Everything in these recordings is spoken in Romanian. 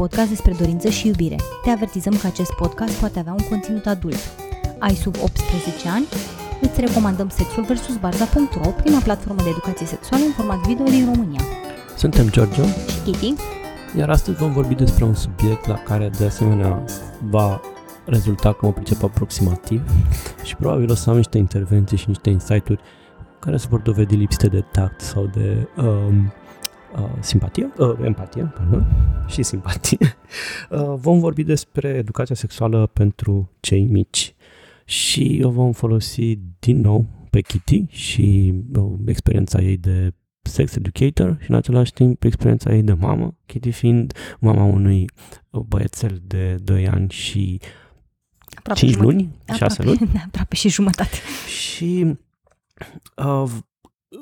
podcast despre dorință și iubire. Te avertizăm că acest podcast poate avea un conținut adult. Ai sub 18 ani? Îți recomandăm Sexul vs. Barza.ro, prima platformă de educație sexuală în format video din România. Suntem Giorgio Și Kitty, iar astăzi vom vorbi despre un subiect la care de asemenea va rezulta cum o pricep aproximativ și probabil o să am niște intervenții și niște insight-uri care se vor dovedi lipsite de tact sau de um, uh, simpatie, uh, empatie, pardon, și simpatie. Uh, vom vorbi despre educația sexuală pentru cei mici și o vom folosi din nou pe Kitty și uh, experiența ei de sex educator și în același timp experiența ei de mamă, Kitty fiind mama unui băiețel de 2 ani și aproape 5 jumătate. luni, 6 luni Da, aproape și jumătate. și uh,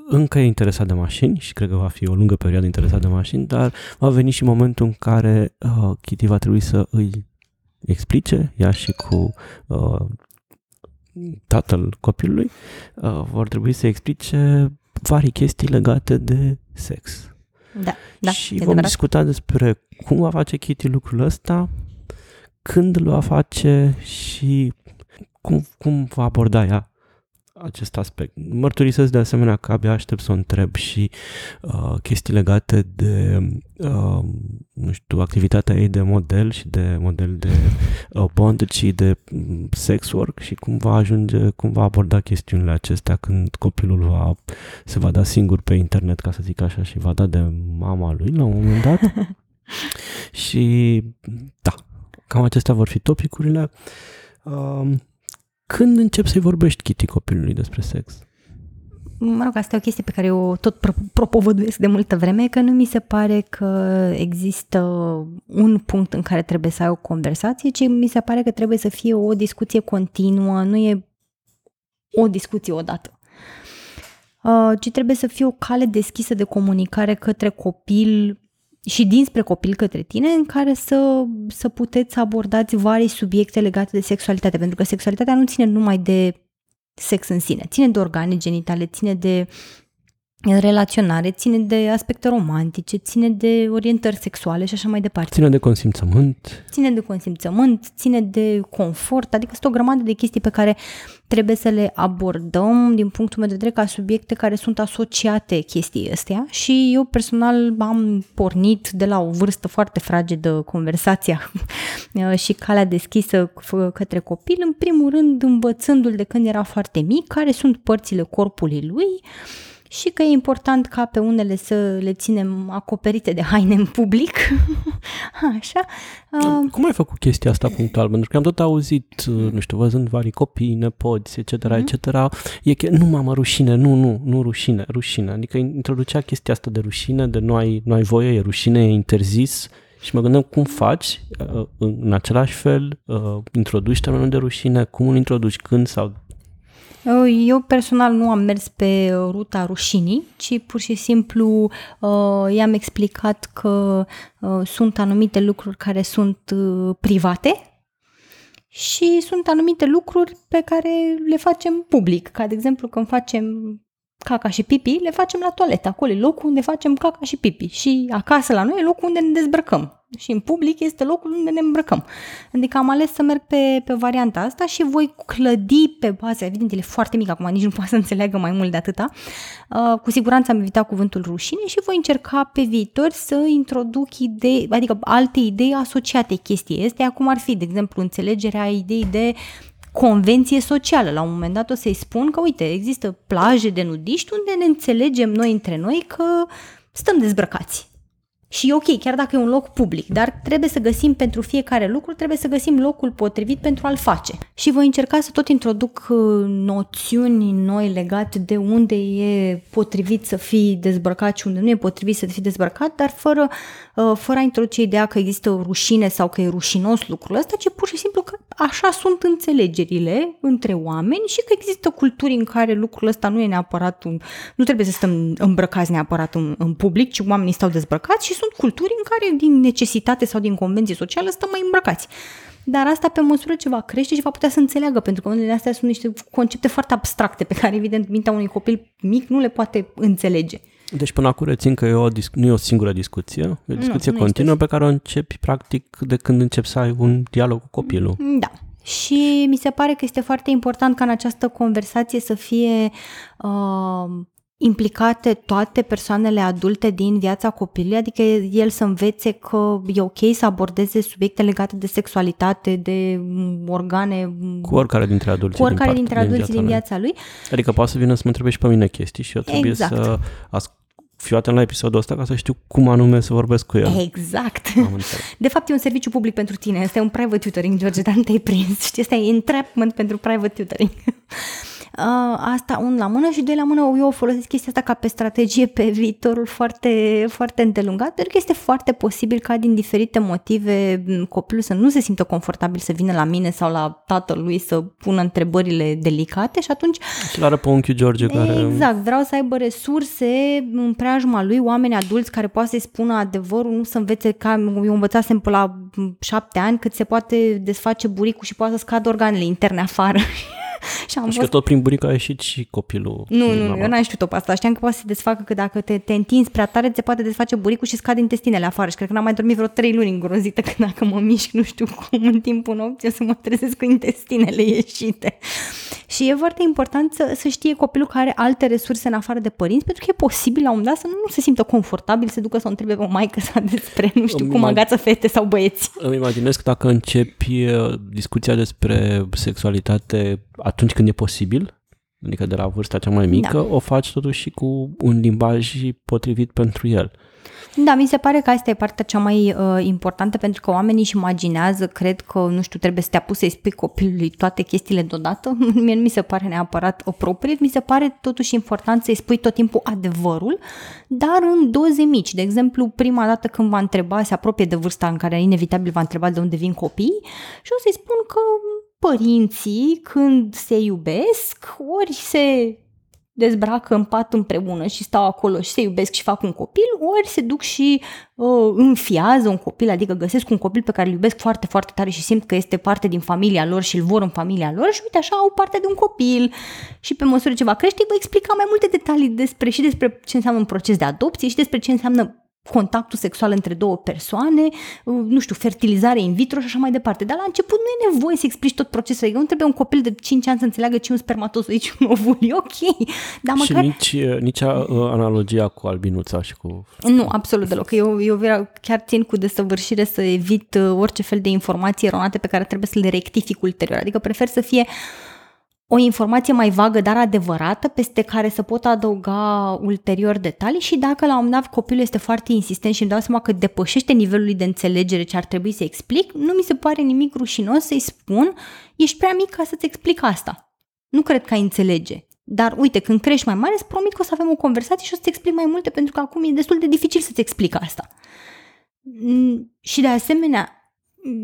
încă e interesat de mașini și cred că va fi o lungă perioadă interesat de mașini, dar va veni și momentul în care uh, Kitty va trebui să îi explice, ea și cu uh, tatăl copilului, uh, vor trebui să explice vari chestii legate de sex. Da, da, și e vom adevărat. discuta despre cum va face Kitty lucrul ăsta, când îl va face și cum, cum va aborda ea acest aspect. Mărturisesc de asemenea că abia aștept să o întreb și uh, chestii legate de, uh, nu știu, activitatea ei de model și de model de uh, bondage și de mm, sex work și cum va ajunge, cum va aborda chestiunile acestea când copilul va, se va da singur pe internet, ca să zic așa, și va da de mama lui la un moment dat. și da, cam acestea vor fi topicurile. Uh, când încep să-i vorbești, Kitty, copilului despre sex? Mă rog, asta e o chestie pe care eu tot pro- propovăduiesc de multă vreme, că nu mi se pare că există un punct în care trebuie să ai o conversație, ci mi se pare că trebuie să fie o discuție continuă, nu e o discuție odată. Uh, ci trebuie să fie o cale deschisă de comunicare către copil și dinspre copil către tine, în care să, să puteți abordați vari subiecte legate de sexualitate, pentru că sexualitatea nu ține numai de sex în sine. Ține de organe genitale, ține de relaționare, ține de aspecte romantice, ține de orientări sexuale și așa mai departe. Ține de consimțământ, Ține de consimțământ, ține de confort, adică sunt o grămadă de chestii pe care trebuie să le abordăm din punctul meu de vedere ca subiecte care sunt asociate chestii astea și eu personal am pornit de la o vârstă foarte fragedă conversația și calea deschisă către copil, în primul rând învățându-l de când era foarte mic care sunt părțile corpului lui, și că e important ca pe unele să le ținem acoperite de haine în public. Așa. Uh, Cum ai făcut chestia asta punctual? Pentru că am tot auzit, nu știu, văzând vari copii, nepoți, etc., Mhm. etc., e că nu, mamă, rușine, nu, nu, nu rușine, rușine. Adică introducea chestia asta de rușine, de nu ai, nu ai voie, e rușine, e interzis. Și mă gândeam cum faci, uh, în același fel, uh, introduci termenul de rușine, cum îl introduci, când sau Eu personal nu am mers pe ruta rușinii, ci pur și simplu uh, i-am explicat că uh, sunt anumite lucruri care sunt uh, private și sunt anumite lucruri pe care le facem public, ca de exemplu când facem caca și pipi, le facem la toaletă, acolo e locul unde facem caca și pipi. Și acasă la noi e locul unde ne dezbrăcăm. Și în public este locul unde ne îmbrăcăm. Adică am ales să merg pe, pe varianta asta și voi clădi pe bază, evident, el e foarte mic acum, nici nu poate să înțeleagă mai mult de atâta. Uh, cu siguranță am evitat cuvântul rușine și voi încerca pe viitor să introduc idei, adică alte idei asociate chestii este, cum ar fi, de exemplu, înțelegerea ideii de convenție socială. La un moment dat o să-i spun că, uite, există plaje de nudiști unde ne înțelegem noi între noi că stăm dezbrăcați. Și e ok, chiar dacă e un loc public, dar trebuie să găsim pentru fiecare lucru, trebuie să găsim locul potrivit pentru a-l face. Și voi încerca să tot introduc uh, noțiuni noi legate de unde e potrivit să fii dezbrăcat și unde nu e potrivit să fii dezbrăcat, dar fără, uh, fără a introduce ideea că există rușine sau că e rușinos lucrul ăsta, ci pur și simplu că așa sunt înțelegerile între oameni și că există culturi în care lucrul ăsta nu e neapărat un, nu trebuie să stăm îmbrăcați neapărat în, în public, ci oamenii stau dezbrăcați și sunt culturi în care din necesitate sau din convenție socială stăm mai îmbrăcați. Dar asta pe măsură ce va crește și va putea să înțeleagă, pentru că unele astea sunt niște concepte foarte abstracte pe care, evident, mintea unui copil mic nu le poate înțelege. Deci până acum rețin că e o dis- nu e o singură discuție, e o discuție nu continuă este. pe care o începi practic de când începi să ai un dialog cu copilul. Da. Și mi se pare că este foarte important ca în această conversație să fie uh, implicate toate persoanele adulte din viața copilului, adică el să învețe că e ok să abordeze subiecte legate de sexualitate, de mm, organe, mm, Cu oricare dintre adulți cu oricare din, dintre parte, adulții din lui. viața lui. Adică poate să vină să mă întrebe și pe mine chestii și eu trebuie Exact. să as- fiu atent la episodul ăsta ca să știu cum anume să vorbesc cu el. Exact. Am înțeles. De fapt, e un serviciu public pentru tine. Este un private tutoring, George, dar nu te-ai prins. Știi, asta e entrapment pentru private tutoring. Uh, asta un la mână și doi la mână eu folosesc chestia asta ca pe strategie pe viitorul foarte, foarte îndelungat, pentru că este foarte posibil ca din diferite motive m, copilul să nu se simtă confortabil să vină la mine sau la tatăl lui să pună întrebările delicate și atunci Și l-ară pe unchiul George care... Exact, vreau să aibă resurse în preajma lui, oameni adulți care poate să-i spună adevărul, nu să învețe ca eu învățasem pe la șapte ani cât se poate desface buricul și poate să scadă organele interne afară. și am Și că fost... tot prin burică a ieșit și copilul. Nu, din nu, mama. eu n-am știut-o pe asta. Știam că poate să se desfacă că dacă te, te întinzi prea tare, ți se poate desface buricul și scade intestinele afară. Și cred că n-am mai dormit vreo trei luni îngrozită că dacă mă mișc, nu știu cum, în timpul nopții o să mă trezesc cu intestinele ieșite. Și e foarte important să, să știe copilul că are alte resurse în afară de părinți, pentru că e posibil la un dat să nu, nu se simtă confortabil, să ducă să o întrebe pe maică sa despre, nu știu, Îmi cum imag- agață fete sau băieți. Îmi imaginez că dacă începi uh, discuția despre sexualitate atunci când e posibil, adică de la vârsta cea mai mică, Da. o faci totuși și cu un limbaj potrivit pentru el. Da, mi se pare că asta e partea cea mai uh, importantă pentru că oamenii își imaginează, cred că, nu știu, trebuie să te apuci să-i spui copilului toate chestiile deodată. Mie nu mi se pare neapărat appropriate, mi se pare totuși important să-i spui tot timpul adevărul, dar în doze mici. De exemplu, prima dată când va întreba, se apropie de vârsta în care inevitabil va întreba de unde vin copii și o să-i spun că părinții, când se iubesc, ori se dezbracă în pat împreună și stau acolo și se iubesc și fac un copil, ori se duc și uh, înfiază un copil, adică găsesc un copil pe care îl iubesc foarte, foarte tare și simt că este parte din familia lor și îl vor în familia lor și uite așa au parte de un copil. Și pe măsură ce va crește, vă explica mai multe detalii despre și despre ce înseamnă un proces de adopție și despre ce înseamnă contactul sexual între două persoane, uh, nu știu, fertilizare in vitro și așa mai departe. Dar la început nu e nevoie să explici tot procesul. Adică nu trebuie un copil de 5 ani să înțeleagă ce e un spermatozoid și un ovul. E ok. Dar și măcar... nici, uh, nici a, uh, analogia cu albinuța și cu... Nu, absolut deloc. Eu, eu vreau- chiar țin cu desăvârșire să evit uh, orice fel de informații eronate pe care trebuie să le rectific ulterior. Adică prefer să fie o informație mai vagă, dar adevărată, peste care să pot adăuga ulterior detalii și dacă la un moment dat copilul este foarte insistent și îmi dau seama că depășește nivelul lui de înțelegere ce ar trebui să explic, nu mi se pare nimic rușinos să-i spun, ești prea mic ca să-ți explic asta. Nu cred că ai înțelege. Dar uite, când crești mai mare, îți promit că o să avem o conversație și o să-ți explic mai multe, pentru că acum e destul de dificil să-ți explic asta. Mm, Și de asemenea,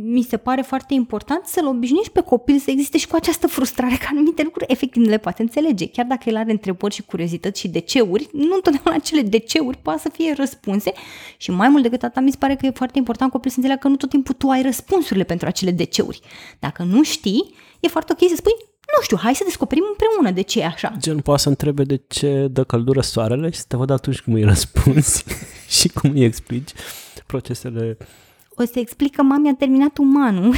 mi se pare foarte important să-l obișnuiești pe copil să existe și cu această frustrare că anumite lucruri efectiv nu le poate înțelege. Chiar dacă el are întrebări și curiozități și deceuri, nu întotdeauna acele deceuri poate să fie răspunse și mai mult decât atât mi se pare că e foarte important copilul să înțeleagă că nu tot timpul tu ai răspunsurile pentru acele deceuri. Dacă nu știi, e foarte ok să spui, nu știu, hai să descoperim împreună de ce e așa. Gen, poate să întrebe de ce dă căldură soarele și să te văd atunci cum îi răspunzi și cum îi explici procesele o să explic că mami a terminat umanul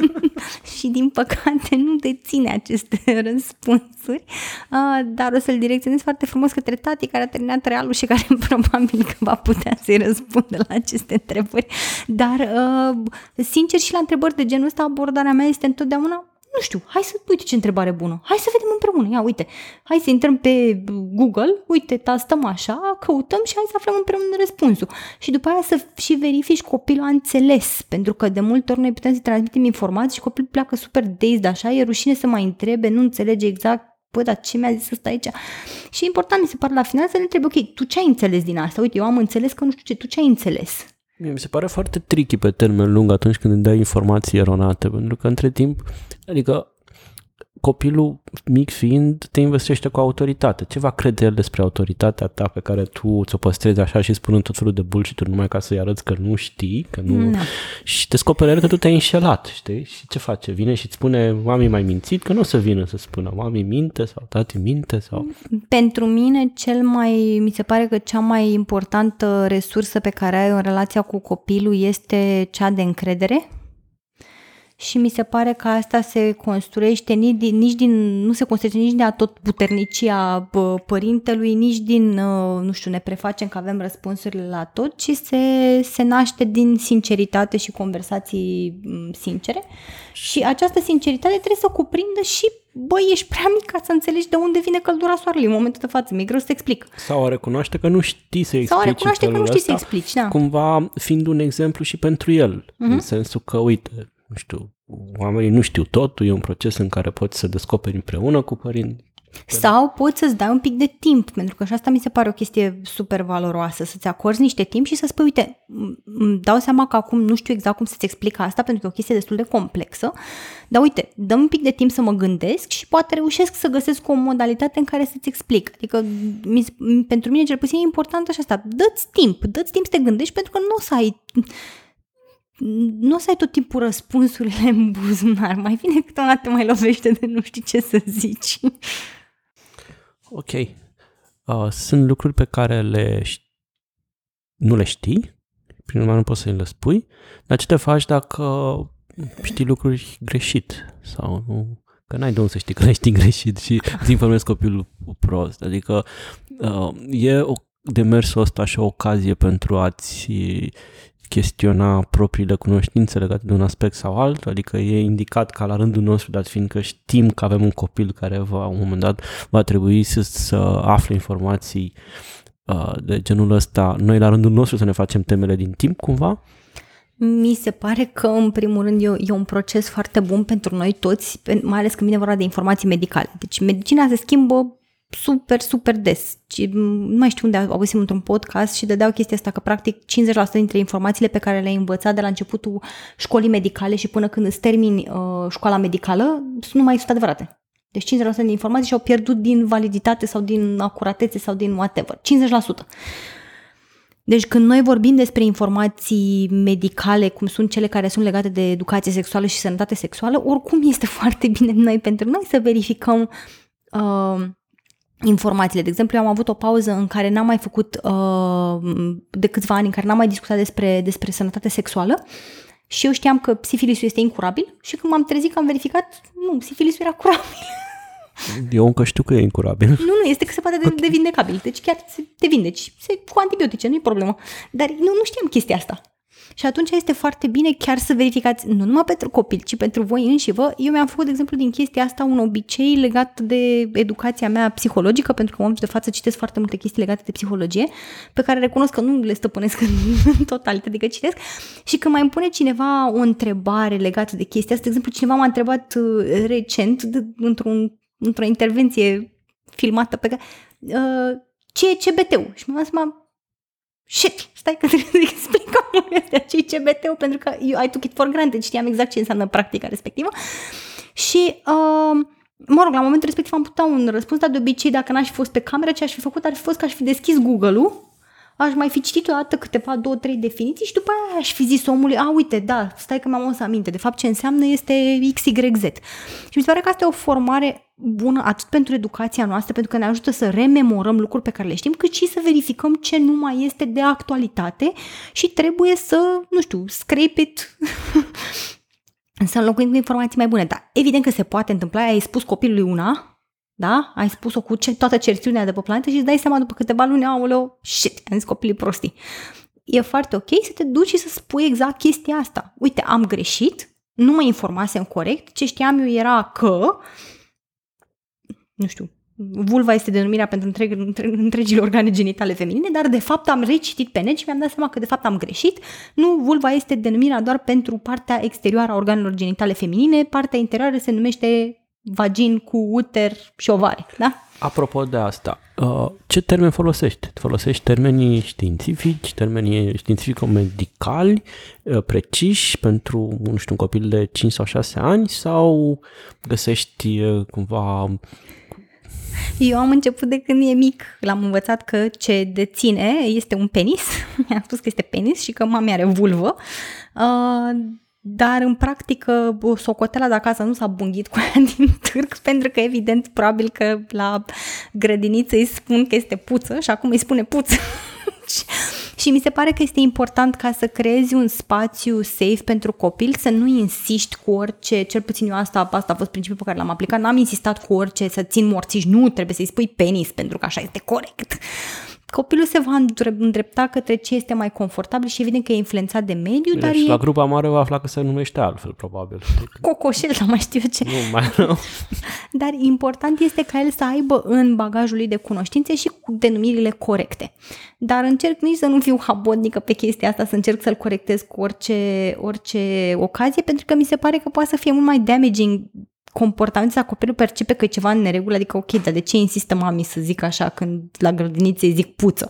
și din păcate nu deține aceste răspunsuri, uh, dar o să-l direcționez foarte frumos către tati care a terminat realul și care probabil că va putea să-i răspundă la aceste întrebări. Dar, uh, sincer, și la întrebări de genul ăsta, abordarea mea este întotdeauna nu știu, hai să, uite ce întrebare bună, hai să vedem împreună, ia uite, hai să intrăm pe Google, uite, tastăm așa, căutăm și hai să aflăm împreună răspunsul. Și după aia să și verifici copilul a înțeles, pentru că de multe ori noi putem să transmitem informații și copilul pleacă super dazed așa, e rușine să mai întrebe, nu înțelege exact bă, dar ce mi-a zis ăsta aici? Și e important, mi se pare, la final să ne întrebe, ok, tu ce ai înțeles din asta? Uite, eu am înțeles că nu știu ce, tu ce ai înțeles? Mie mi se pare foarte tricky pe termen lung atunci când îmi dai informații eronate, pentru că între timp, adică copilul mic fiind te investește cu autoritate. Ce va crede el despre autoritatea ta pe care tu ți-o păstrezi așa și spunând tot felul de bullshit numai ca să-i arăți că nu știi, că nu... Da. Și descoperi el că tu te-ai înșelat, știi? Și ce face? Vine și îți spune, mami mai mințit, că nu o să vină să spună, mami minte sau tati minte sau... Pentru mine, cel mai, mi se pare că cea mai importantă resursă pe care ai în relația cu copilul este cea de încredere și mi se pare că asta se construiește nici din, nici din nu se construiește nici din tot puternicia părintelui, nici din, uh, nu știu, ne prefacem că avem răspunsurile la tot, ci se, se naște din sinceritate și conversații mm, sincere și această sinceritate trebuie să cuprindă și băi, ești prea mic ca să înțelegi de unde vine căldura soarelui în momentul de față. Mi-e greu să te explic. Sau a recunoaște că nu știi să explici Sau a recunoaște că nu știi să explici, da. Cumva fiind un exemplu și pentru el, uh-huh. în sensul că, uite, nu știu, oamenii nu știu totul, e un proces în care poți să descoperi împreună cu părinți. Sau poți să-ți dai un pic de timp, pentru că și asta mi se pare o chestie super valoroasă, să-ți acorzi niște timp și să spui, uite, îmi dau seama că acum nu știu exact cum să-ți explic asta, pentru că e o chestie destul de complexă, dar uite, dăm un pic de timp să mă gândesc și poate reușesc să găsesc o modalitate în care să-ți explic. Adică, mi, pentru mine, cel puțin, e important așa asta, dă-ți timp, dă-ți timp să te gândești, pentru că nu o să ai nu o să ai tot timpul răspunsurile în buzunar. Mai vine câteodată te mai lovește de nu știi ce să zici. Ok. Uh, sunt lucruri pe care le nu le știi, prin urmare nu poți să le spui, dar ce te faci dacă știi lucruri greșit sau nu Că n-ai de unde să știi că le știi greșit și îți informezi copilul prost. Adică uh, e o demersul ăsta și o ocazie pentru a-ți chestiona propriile cunoștințe legate de un aspect sau altul, adică e indicat ca la rândul nostru, dat fiindcă știm că avem un copil care va, un moment dat va trebui să, să afle informații uh, de genul ăsta, noi la rândul nostru să ne facem temele din timp cumva? Mi se pare că, în primul rând, e, e un proces foarte bun pentru noi toți, mai ales când vine vorba de informații medicale. Deci, medicina se schimbă super, super des. Și nu mai știu unde auzim într-un podcast și dădeau chestia asta că practic 50% dintre informațiile pe care le-ai învățat de la începutul școlii medicale și până când îți termini uh, școala medicală nu mai sunt adevărate. Deci 50% din informații și-au pierdut din validitate sau din acuratețe sau din whatever. 50%. Deci când noi vorbim despre informații medicale, cum sunt cele care sunt legate de educație sexuală și sănătate sexuală, oricum este foarte bine noi pentru noi să verificăm uh, informațiile. De exemplu, eu am avut o pauză în care n-am mai făcut, uh, de câțiva ani, în care n-am mai discutat despre, despre sănătate sexuală și eu știam că sifilisul este incurabil și când m-am trezit că am verificat, nu, sifilisul era curabil. Eu încă știu că e incurabil. Nu, nu, este că se poate de, okay. de vindecabil. Deci chiar te vindeci. Se, cu antibiotice, nu e problemă. Dar nu, nu știam chestia asta. Și atunci este foarte bine chiar să verificați, nu numai pentru copil, ci pentru voi înși vă. Eu mi-am făcut, de exemplu, din chestia asta un obicei legat de educația mea psihologică, pentru că în momentul de față citesc foarte multe chestii legate de psihologie, pe care recunosc că nu le stăpânesc în totalitate, adică citesc. Și când mai îmi pune cineva o întrebare legată de chestia asta, de exemplu, cineva m-a întrebat uh, recent, într-un, într-o intervenție filmată pe care, uh, ce e CBT-ul? Și mi-am seama, shit, stai că trebuie să explicăm astea ce e CBT-ul, pentru că eu I took it for granted, știam exact ce înseamnă practica respectivă. Și, uh, mă rog, la momentul respectiv am putut un răspuns, dar de obicei, dacă n-aș fi fost pe cameră, ce aș fi făcut ar fi fost că aș fi deschis Google-ul aș mai fi citit o dată câteva, două, trei definiții și după aia aș fi zis omului, a, uite, da, stai că mi-am să aminte, de fapt ce înseamnă este XYZ. Și mi se pare că asta e o formare bună atât pentru educația noastră, pentru că ne ajută să rememorăm lucruri pe care le știm, cât și să verificăm ce nu mai este de actualitate și trebuie să, nu știu, scrape it să înlocuim cu informații mai bune. Dar evident că se poate întâmpla, ai spus copilului una, da? Ai spus-o cu ce, toată certitudinea de pe planetă și îți dai seama după câteva luni, aoleo, shit, am zis copilii prostii. E foarte ok să te duci și să spui exact chestia asta. Uite, am greșit, nu mă informasem corect, ce știam eu era că, nu știu, vulva este denumirea pentru întreg, între, întregile organe genitale feminine, dar de fapt am recitit pe net și mi-am dat seama că de fapt am greșit. Nu, vulva este denumirea doar pentru partea exterioară a organelor genitale feminine, partea interioară se numește vagin cu uter și ovari, da? Apropo de asta, uh, ce termen folosești? Folosești termenii științifici, termenii științifico-medicali, uh, preciși pentru, nu știu, un copil de 5 sau 6 ani sau găsești uh, cumva eu am început de când e mic. L-am învățat că ce deține este un penis. Mi-a spus că este penis și că mami are vulvă. Uh, dar în practică socotela de acasă nu s-a bunghit cu aia din târg pentru că evident probabil că la grădiniță îi spun că este puță și acum îi spune puță. și mi se pare că este important ca să creezi un spațiu safe pentru copil, să nu insiști cu orice, cel puțin eu asta, asta a fost principiul pe care l-am aplicat, n-am insistat cu orice să țin morțiși, nu, trebuie să-i spui penis pentru că așa este corect copilul se va îndrepta către ce este mai confortabil și evident că e influențat de mediu, dar și e... la grupa mare va afla că se numește altfel, probabil. Cocoșel, sau mai știu ce. Nu mai rău. Dar important este ca el să aibă în bagajul lui de cunoștințe și cu denumirile corecte. Dar încerc nici să nu fiu habotnică pe chestia asta, să încerc să-l corectez cu orice, orice ocazie, pentru că mi se pare că poate să fie mult mai damaging comportamentul ăsta copilul percepe că e ceva în neregulă, adică ok, dar de ce insistă mami să zic așa când la grădiniță îi zic puță?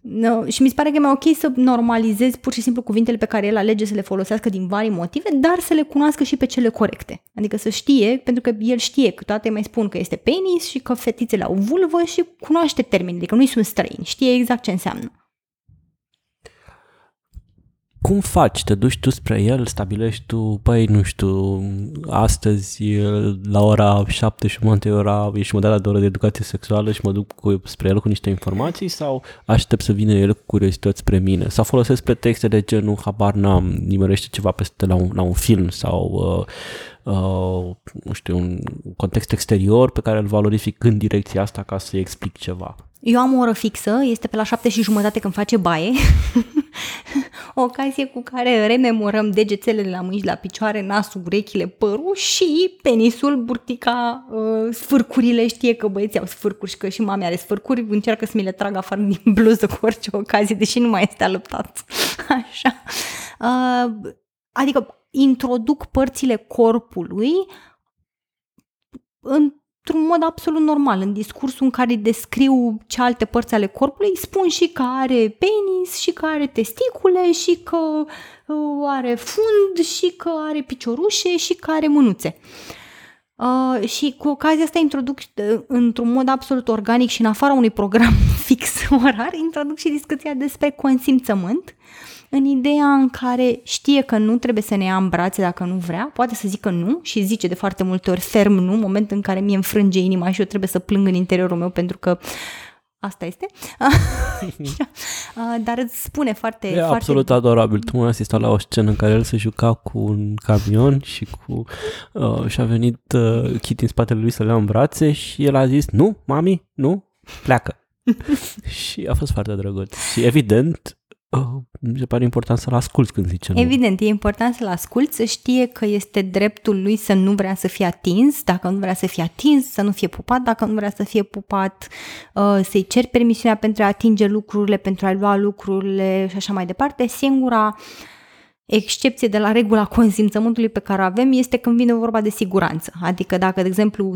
No, și mi se pare că e mai ok să normalizezi pur și simplu cuvintele pe care el alege să le folosească din vari motive, dar să le cunoască și pe cele corecte. Adică să știe, pentru că el știe că toate mai spun că este penis și că fetițele au vulvă și cunoaște termenii, adică nu-i sunt străini, știe exact ce înseamnă cum faci? Te duci tu spre el, stabilești tu, păi, nu știu, astăzi la ora șapte și jumătate ora ești modelat de oră de educație sexuală și mă duc cu, spre el cu niște informații sau aștept să vină el cu curiozități spre mine? Sau folosesc pretexte de genul, habar n-am, nimerește ceva peste la un, la un film sau uh, uh, nu știu, un context exterior pe care îl valorific în direcția asta ca să-i explic ceva. Eu am o oră fixă, este pe la șapte și jumătate când face baie. o ocazie cu care rememorăm degețelele la mâini, la picioare, nasul, urechile, părul și penisul, burtica, uh, sfârcurile. Știe că băieții au sfârcuri și că și mami are sfârcuri. Încearcă să mi le trag afară din bluză cu orice ocazie, deși nu mai este alăptat. Așa. Uh, adică introduc părțile corpului în într-un mod absolut normal. În discursul în care descriu ce alte părți ale corpului, spun și că are penis, și că are testicule, și că uh, are fund, și că are piciorușe, și că are mânuțe. Uh, și cu ocazia asta introduc uh, într-un mod absolut organic și în afara unui program fix orar, introduc și discuția despre consimțământ în ideea în care știe că nu trebuie să ne ia în brațe dacă nu vrea, poate să zică nu și zice de foarte multe ori ferm nu, în moment în care mie înfrânge inima și eu trebuie să plâng în interiorul meu pentru că asta este. Dar îți spune foarte... E foarte... absolut adorabil. Tu m-ai asistat la o scenă în care el se juca cu un camion și cu uh, și a venit uh, Kitty în spatele lui să le ia în brațe și el a zis nu, mami, nu, pleacă. și a fost foarte drăguț. Și evident, uh, mi se pare important să-l asculți când zice nu. Evident, e important să-l asculți, să știe că este dreptul lui să nu vrea să fie atins, dacă nu vrea să fie atins, să nu fie pupat, dacă nu vrea să fie pupat, uh, să-i ceri permisiunea pentru a atinge lucrurile, pentru a lua lucrurile și așa mai departe. Singura uh, excepție de la regula consimțământului pe care o avem este când vine vorba de siguranță. Adică dacă, de exemplu,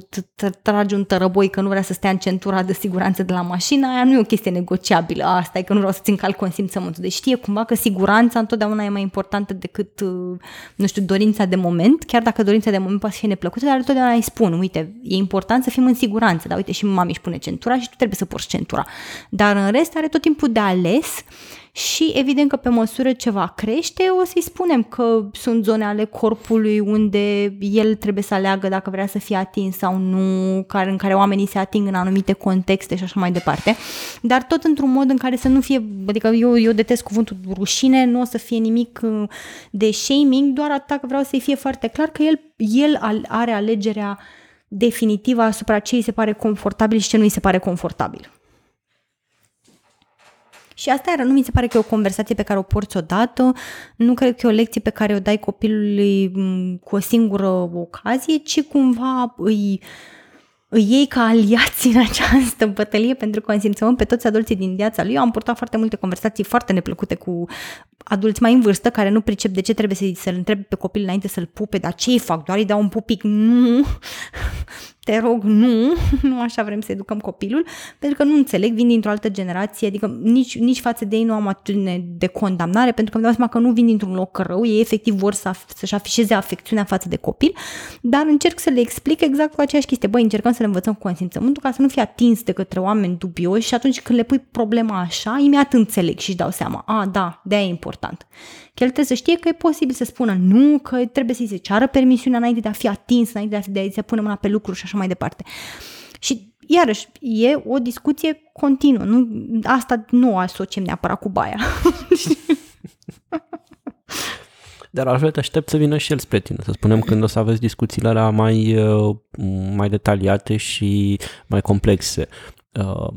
tragi un tărăboi că nu vrea să stea în centura de siguranță de la mașină, aia nu e o chestie negociabilă. Asta e că nu vreau să țin cal consimțământul. Deci știe cumva că siguranța întotdeauna e mai importantă decât, uh, nu știu, dorința de moment, chiar dacă dorința de moment poate fi neplăcută, dar întotdeauna îi spun, uite, e important să fim în siguranță, dar uite și mami își pune centura și tu trebuie să porți centura. Dar în rest are tot timpul de ales și evident că pe măsură ce va crește o să-i spunem că sunt zone ale corpului unde el trebuie să aleagă dacă vrea să fie atins sau nu, care, în care oamenii se ating în anumite contexte și așa mai departe, dar tot într-un mod în care să nu fie, adică eu, eu detest cuvântul rușine, nu o să fie nimic uh, de shaming, doar atât că vreau să-i fie foarte clar că el, el are alegerea definitivă asupra ce îi se pare confortabil și ce nu îi se pare confortabil. Și asta era, nu mi se pare că e o conversație pe care o porți odată, nu cred că e o lecție pe care o dai copilului cu o singură ocazie, ci cumva îi, îi iei ca aliați în această bătălie pentru consimțământ pe toți adulții din viața lui. Eu am purtat foarte multe conversații foarte neplăcute cu adulți mai în vârstă care nu pricep de ce trebuie să-l întrebe pe copil înainte să-l pupe, dar ce îi fac? Doar îi dau un pupic? Nu! Te rog, nu, nu așa vrem să educăm copilul, pentru că nu înțeleg, vin dintr-o altă generație, adică nici, nici față de ei nu am atitudine de condamnare, pentru că îmi dau seama că nu vin dintr-un loc rău, ei efectiv vor să, să-și afișeze afecțiunea față de copil, dar încerc să le explic exact cu aceeași chestie. Băi, încercăm să le învățăm cu consimțământul ca să nu fie atins de către oameni dubioși și atunci când le pui problema așa, imediat înțeleg și își dau seama. A, da, de e important. Că el trebuie să știe că e posibil să spună nu, că trebuie să-i se ceară permisiunea înainte de a fi atins, înainte de a, de a se pune mâna pe lucruri și așa mai departe. Și iarăși, e o discuție continuă. Nu, asta nu o asociem neapărat cu baia. Dar altfel te aștept să vină și el spre tine, să spunem când o să aveți discuțiile alea mai, uh, mai detaliate și mai complexe. Uh,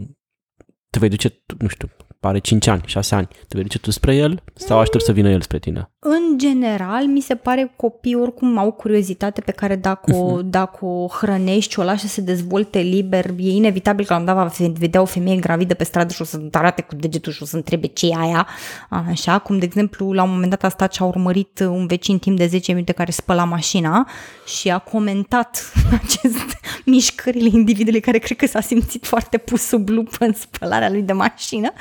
te vei duce, nu știu, pare 5 ani, 6 ani, te vei duce tu spre el sau aștept să vină el spre tine? În general, mi se pare că copiii oricum au curiozitate pe care dacă o, uh-huh. dacă o hrănești, o lași să se dezvolte liber, e inevitabil că la un dat va vedea o femeie gravidă pe stradă și o să arate cu degetul și o să întrebe ce e aia. Așa, cum de exemplu, la un moment dat a stat și a urmărit un vecin timp de 10 minute care spăla mașina și a comentat acest mișcările individului care cred că s-a simțit foarte pus sub lupă în spălarea lui de mașină.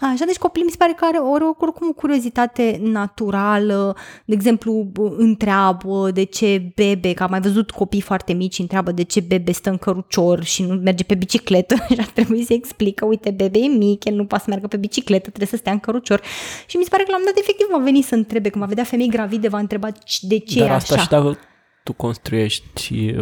Așa, deci copilul mi se pare că are oricum o curiozitate naturală, de exemplu, întreabă de ce bebe, că am mai văzut copii foarte mici, întreabă de ce bebe stă în cărucior și nu merge pe bicicletă și ar trebui să explică, uite, bebe e mic, el nu poate să meargă pe bicicletă, trebuie să stea în cărucior. Și mi se pare că la un dat efectiv va veni să întrebe, când va vedea femei gravide, va întreba de ce Dar e asta așa. și dacă tu construiești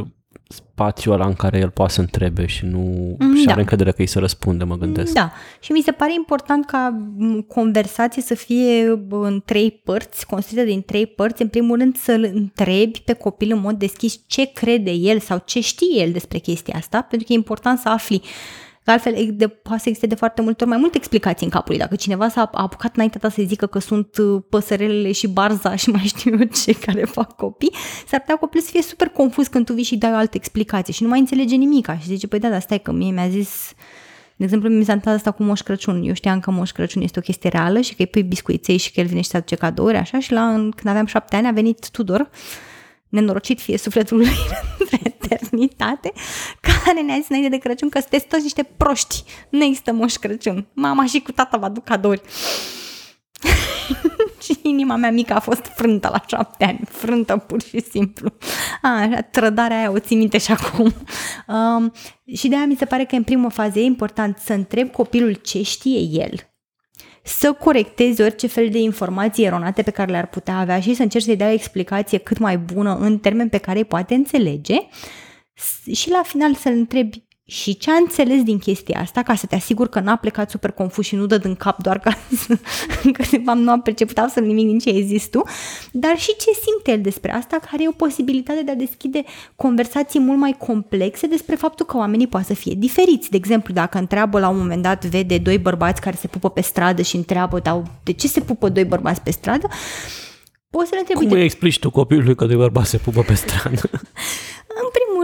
spațiul ăla în care el poate să întrebe și nu da. și are încredere că îi să răspunde, mă gândesc. Da, și mi se pare important ca conversație să fie în trei părți, construită din trei părți. În primul rând să-l întrebi pe copil în mod deschis ce crede el sau ce știe el despre chestia asta, pentru că e important să afli Că altfel de, poate să existe de foarte multe ori mai multe explicații în capul lui. Dacă cineva s-a apucat înainte ta să zică că sunt uh, păsărelele și barza și mai știu eu ce care fac copii, s-ar putea copilul să fie super confuz când tu vii și dai o altă explicație și nu mai înțelege nimica și zice, păi da, dar stai că mie mi-a zis de exemplu, mi s-a întâmplat asta cu Moș Crăciun. Eu știam că Moș Crăciun este o chestie reală și că îi pui biscuiței și că el vine și să aduce cadouri, așa, și la, când aveam șapte ani a venit Tudor nenorocit fie sufletul lui de eternitate, care ne-a zis înainte de Crăciun că sunteți toți niște proști, nu există moș Crăciun. Mama și cu tata vă aduc cadouri. și inima mea mică a fost frântă la șapte ani, frântă pur și simplu. A, așa, trădarea aia o țin minte și acum. Um, și de aia mi se pare că în primă fază e important să întreb copilul ce știe el, să corectezi orice fel de informații eronate pe care le-ar putea avea și să încerci să-i dai o explicație cât mai bună în termeni pe care îi poate înțelege. Și la final să-l întrebi și ce a înțeles din chestia asta, ca să te asiguri că n-a plecat super confuz și nu dă din cap doar ca să, că nu am perceput absolut nimic din ce ai zis tu, dar și ce simte el despre asta, care e o posibilitate de a deschide conversații mult mai complexe despre faptul că oamenii poate să fie diferiți. De exemplu, dacă întreabă la un moment dat, vede doi bărbați care se pupă pe stradă și întreabă, dar de ce se pupă doi bărbați pe stradă? Poți să le întrebi. Cum îi explici tu copilului că doi bărbați se pupă pe stradă?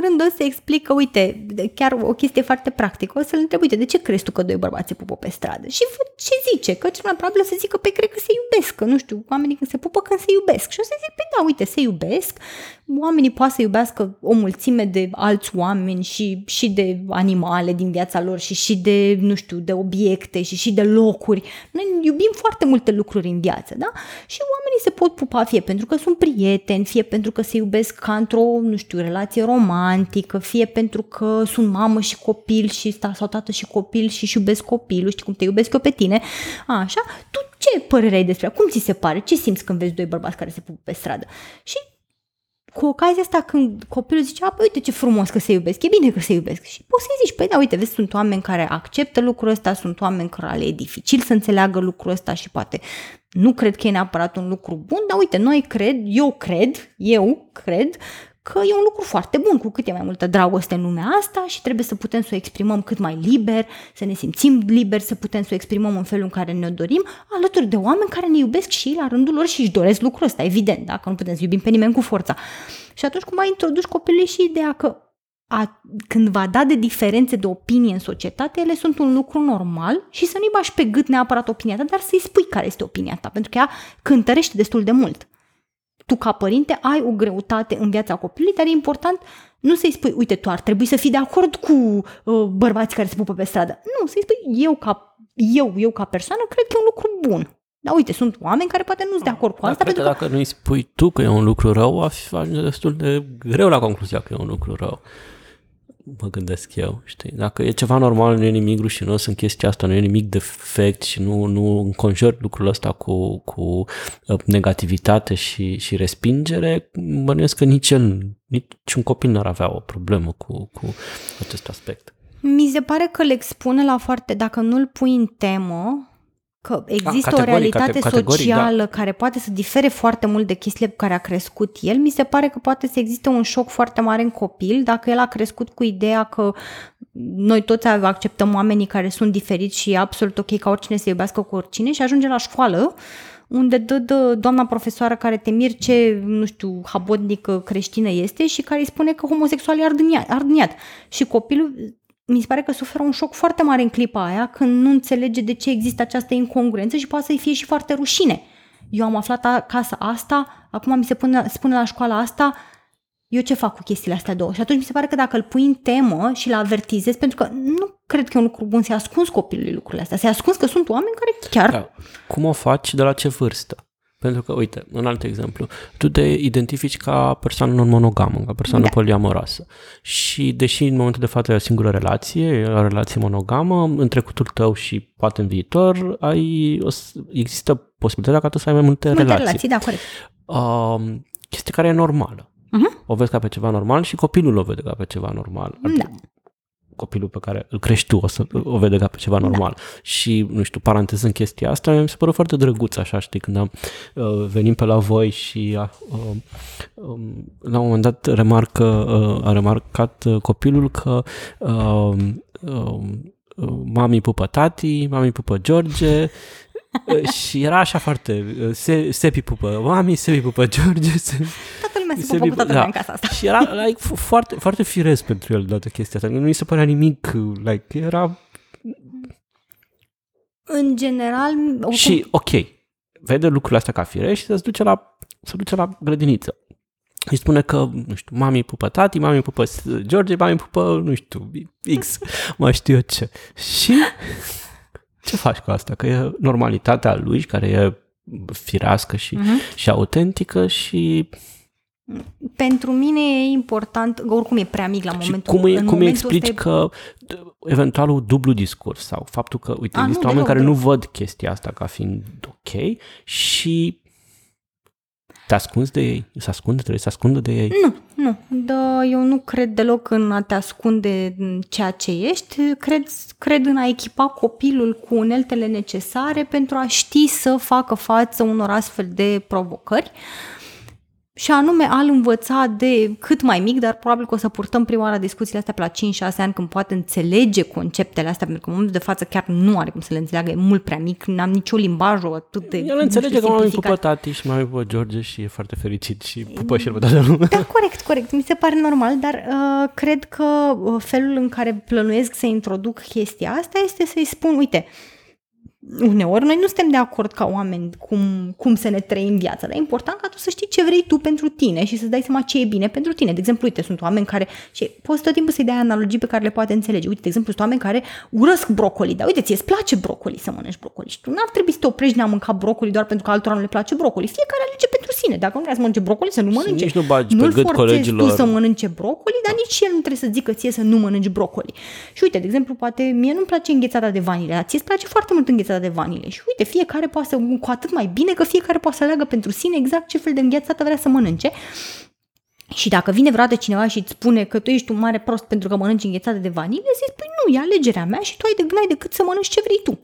În primul rând o să explic că, uite, chiar o chestie foarte practică, o să-l întreb, uite, de ce crezi tu că doi bărbați se pupă pe stradă? Și ce zice? Că cel mai probabil o să zică, pe păi, cred că se iubesc, că nu știu, oamenii când se pupă când se iubesc. Și o să zic, pe da, uite, se iubesc, oamenii poate să iubească o mulțime de alți oameni și, și de animale din viața lor și și de, nu știu, de obiecte și și de locuri. Noi iubim foarte multe lucruri în viață, da? Și oamenii se pot pupa fie pentru că sunt prieteni, fie pentru că se iubesc ca într-o, nu știu, relație romantică, fie pentru că sunt mamă și copil și sta, sau tată și copil și își iubesc copilul, știi cum te iubesc eu pe tine, așa, tu ce părere ai despre Cum ți se pare? Ce simți când vezi doi bărbați care se pupă pe stradă? Și cu ocazia asta când copilul zice, a, uite ce frumos că se iubesc, e bine că se iubesc. Și poți să-i zici, păi da, uite, vezi, sunt oameni care acceptă lucrul ăsta, sunt oameni care le e dificil să înțeleagă lucrul ăsta și poate nu cred că e neapărat un lucru bun, dar uite, noi cred, eu cred, eu cred că e un lucru foarte bun, cu cât e mai multă dragoste în lumea asta și trebuie să putem să o exprimăm cât mai liber, să ne simțim liber, să putem să o exprimăm în felul în care ne dorim, alături de oameni care ne iubesc și ei la rândul lor și își doresc lucrul ăsta, evident, dacă nu putem să iubim pe nimeni cu forța. Și atunci cumva introduci copilului și ideea că a, când va da de diferențe de opinie în societate, ele sunt un lucru normal și să nu-i bași pe gât neapărat opinia ta, dar să-i spui care este opinia ta, pentru că ea cântărește destul de mult tu ca părinte ai o greutate în viața copilului, dar e important Nu să-i spui, uite, tu ar trebui să fii de acord cu uh, bărbații care se pupă pe stradă. Nu, să-i spui, eu ca, eu, eu ca persoană cred că e un lucru bun. Dar uite, sunt oameni care poate nu sunt de acord cu Dar asta. cred că Pentru că... dacă nu-i spui tu că e un lucru rău, va fi ajunge destul de greu la concluzia că e un lucru rău. Mă gândesc eu, știi? Dacă e ceva normal, nu e nimic rușinos în chestia asta, nu e nimic defect și nu, nu înconjori lucrul ăsta cu, cu uh, negativitate și, și respingere, bănuiesc că nici el, nici un copil n-ar avea o problemă cu, cu acest aspect. Mi se pare că le expune la foarte, dacă nu-l pui în temă, că există o categoric, realitate cate- categoric, socială care poate să difere foarte mult de chestiile cu care a crescut el, mi se pare că poate să existe un șoc foarte mare în copil dacă el a crescut cu ideea că noi toți acceptăm oamenii care sunt diferiți și e absolut ok ca oricine să iubească cu oricine și ajunge la școală unde dă, dă doamna profesoară care te mir ce, nu știu, habotnică creștină este și care îi spune că homosexual e ardâniat. ardâniat. Și copilul mi se pare că suferă un șoc foarte mare în clipa aia când nu înțelege de ce există această incongruență și poate să-i fie și foarte rușine. Eu am aflat acasă asta, acum mi se pune, spune la școala asta, eu ce fac cu chestiile astea două? Și atunci mi se pare că dacă îl pui în temă și îl avertizezi, pentru că nu cred că e un lucru bun să-i ascunzi copilului lucrurile astea, să-i ascunzi că sunt oameni care chiar... Da. Cum o faci de la ce vârstă? Pentru că, uite, un alt exemplu, tu te identifici ca persoană non-monogamă, ca persoană Da. poliamoroasă. Și deși în momentul de față ai o singură relație, e o relație monogamă, în trecutul tău și poate în viitor, ai, o, să- există posibilitatea ca tu să ai mai multe, Multe relații. relații, da, corect. Uh, chestie care e normală. Mhm. O vezi ca pe ceva normal și copilul o vede ca pe ceva normal. Da. Copilul pe care îl crești tu o să o vede ca pe ceva normal. Și, nu știu, paranteză în chestia asta, mi se pare foarte drăguț așa, știi, când am uh, venit pe la voi și uh, uh, um, la un moment dat remarcă, uh, a remarcat uh, copilul că uh, uh, uh, mami pupă tati, mami pupă George, uh, și era așa foarte, uh, se, Sepi pupă mami, Sepi pupă George, se, Toată lumea se se pupă cu toată lumea da. în casa asta. și era like, f- foarte, foarte firesc pentru el toată chestia asta. Nu mi se părea nimic, like, era... În general, oricum, Și, ok, vede lucrurile astea ca firesc și se duce la, se duce la grădiniță. Îi spune că, nu știu, mami pupă tati, mami pupă S- George, mami pupă, nu știu, X, mai știu eu ce. Și ce faci cu asta? Că e normalitatea lui, care e firească și, Mhm. și autentică și pentru mine e important, că oricum e prea mic la Și momentul cum, îi, în cum îi momentul explici ăsta că d- eventualul dublu discurs sau faptul că, uite, A, nu, există oameni deloc, care nu deloc. văd chestia asta ca fiind ok și te ascunzi de ei, se ascunde, trebuie să se ascundă de ei. Nu, nu. Da, eu nu cred deloc în a te ascunde în ceea ce ești. Cred, cred în a echipa copilul cu uneltele necesare pentru a ști să facă față unor astfel de provocări. Și anume al învăța de cât mai mic, dar probabil că o să purtăm prima oară discuțiile astea pe la 5-6 ani când poate înțelege conceptele astea, pentru că în momentul de față chiar nu are cum să le înțeleagă, e mult prea mic, n-am nicio limbaj atât de El nu înțelege știu, că mami simplificat. pupă tati și mami pupă George și e foarte fericit și pupă și el pe toată lumea. Da, corect, corect. Mi se pare normal, dar uh, cred că uh, felul în care plănuiesc să introduc chestia asta este să-i spun, uite, uneori noi nu suntem de acord ca oameni cum, cum să ne trăim viața, dar e important ca tu să știi ce vrei tu pentru tine și să-ți dai seama ce e bine pentru tine. De exemplu, uite, sunt oameni care, și poți tot timpul să-i dai analogii pe care le poate înțelege. Uite, de exemplu, sunt oameni care urăsc brocoli, dar uite, ție îți place brocoli să mănânci brocoli și tu n-ar trebui să te oprești de a mânca brocoli doar pentru că altora nu le place brocoli. Fiecare alege pentru sine. Dacă nu vrea să mănânce brocoli, să nu mănânce. nici nu bagi pe Nu-l gât forțezi colegilor. tu să mănânce brocoli, dar nici el nu trebuie să zică ție să nu mănânci brocoli. Și uite, de exemplu, poate mie nu-mi place înghețata de vanile, dar ție îți place foarte mult înghețata de vanile. Și uite, fiecare poate să, cu atât mai bine că fiecare poate să aleagă pentru sine exact ce fel de înghețată vrea să mănânce. Și dacă vine vreodată cineva și îți spune că tu ești un mare prost pentru că mănânci înghețată de vanile, să-i spui nu, e alegerea mea și tu ai de n-ai decât să mănânci ce vrei tu.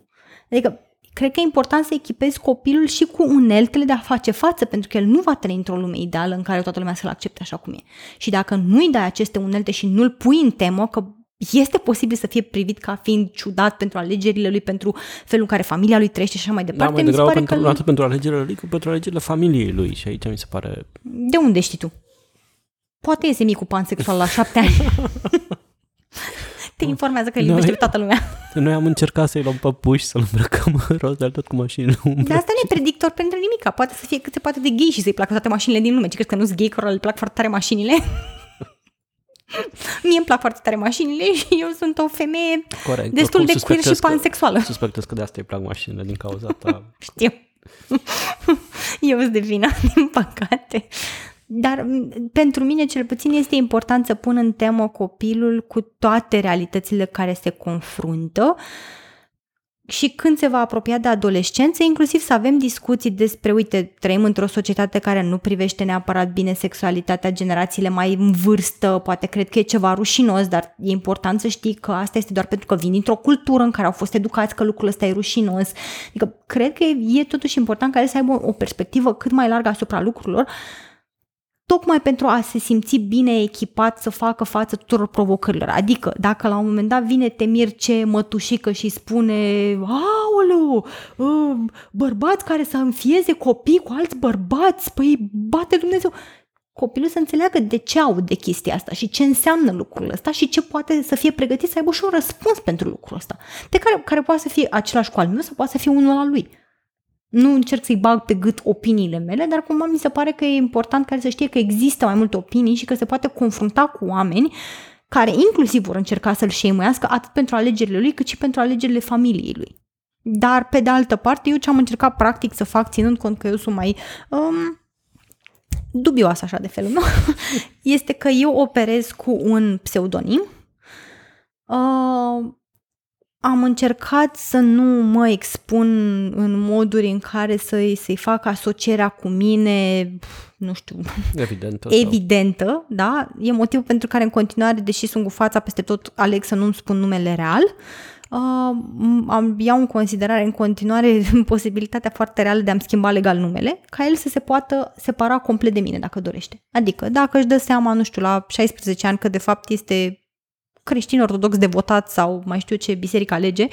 Adică cred că e important să echipezi copilul și cu uneltele de a face față, pentru că el nu va trăi într-o lume ideală în care toată lumea să-l accepte așa cum e. Și dacă nu-i dai aceste unelte și nu-l pui în temă, că este posibil să fie privit ca fiind ciudat pentru alegerile lui, pentru felul în care familia lui trăiește și așa mai Da, departe, mai mi se degrabă pare pentru, că... atât pentru alegerile lui, cât pentru alegerile familiei lui. Și aici mi se pare... De unde știi tu? Poate iese micul pansexual la șapte ani. Te informează că îl Noi- iubește pe toată lumea. Noi am încercat să-i luăm păpuși, să-l îmbrăcăm în rost, dar tot cu mașinile umbră. Dar asta nu e predictor pentru nimic. Poate să fie cât se poate de gay și să-i placă toate mașinile din lume. Ce crezi că nu-s gay cărora le plac foarte tare mașinile? Mie îmi plac foarte tare mașinile și eu sunt o femeie Corect. destul Oricum, de queer și suspectez că- pansexuală. Suspectez că de asta îi plac mașinile din cauza ta. Știu. Eu sunt de vină, din păcate. Dar m, pentru mine cel puțin este important să pun în temă copilul cu toate realitățile care se confruntă și când se va apropia de adolescență, inclusiv să avem discuții despre, uite, trăim într-o societate care nu privește neapărat bine sexualitatea, generațiile mai în vârstă, poate cred că e ceva rușinos, dar e important să știi că asta este doar pentru că vin dintr-o cultură în care au fost educați că lucrul ăsta e rușinos. Adică cred că e, e totuși important ca el să aibă o perspectivă cât mai largă asupra lucrurilor, tocmai pentru a se simți bine echipat să facă față tuturor provocărilor. Adică, dacă la un moment dat vine Temir ce mătușică și spune Aoleu, ă, bărbați care să înfieze copii cu alți bărbați, păi bate Dumnezeu. Copilul să înțeleagă de ce aud de chestia asta și ce înseamnă lucrul ăsta și ce poate să fie pregătit să aibă și un răspuns pentru lucrul ăsta. Pe care, care poate să fie același cu al meu sau poate să fie unul al lui. Nu încerc să-i bag pe gât opiniile mele, dar cumva mi se pare că e important ca el să știe că există mai multe opinii și că se poate confrunta cu oameni care inclusiv vor încerca să-l șeimuiască atât pentru alegerile lui cât și pentru alegerile familiei lui. Dar, pe de altă parte, eu ce am încercat practic să fac, ținând cont că eu sunt mai um, dubioasă așa de felul meu, este că eu operez cu un pseudonim. Uh, am încercat să nu mă expun în moduri în care să-i, să-i fac asocierea cu mine, nu știu, Evident. evidentă, da? E motivul pentru care în continuare, deși sunt cu fața peste tot, aleg să nu-mi spun numele real. Uh, am, iau în considerare în continuare posibilitatea foarte reală de a-mi schimba legal numele, ca el să se poată separa complet de mine dacă dorește. Adică dacă își dă seama, nu știu, la 16 ani că de fapt este creștin ortodox devotat sau mai știu ce biserică alege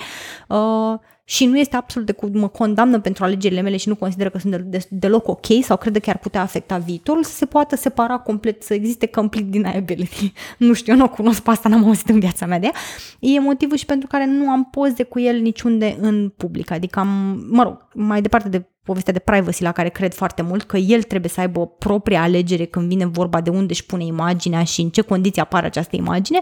uh, și nu este absolut de mă condamnă pentru alegerile mele și nu consideră că sunt de, de, deloc ok sau crede că ar putea afecta viitorul, să se poată separa complet, să existe complete deniability. Nu știu, eu nu o cunosc pe asta, n-am auzit în viața mea de ea. E motivul și pentru care nu am poze cu el niciunde în public, adică am, mă rog, mai departe de povestea de privacy la care cred foarte mult, că el trebuie să aibă o proprie alegere când vine vorba de unde își pune imaginea și în ce condiții apare această imagine,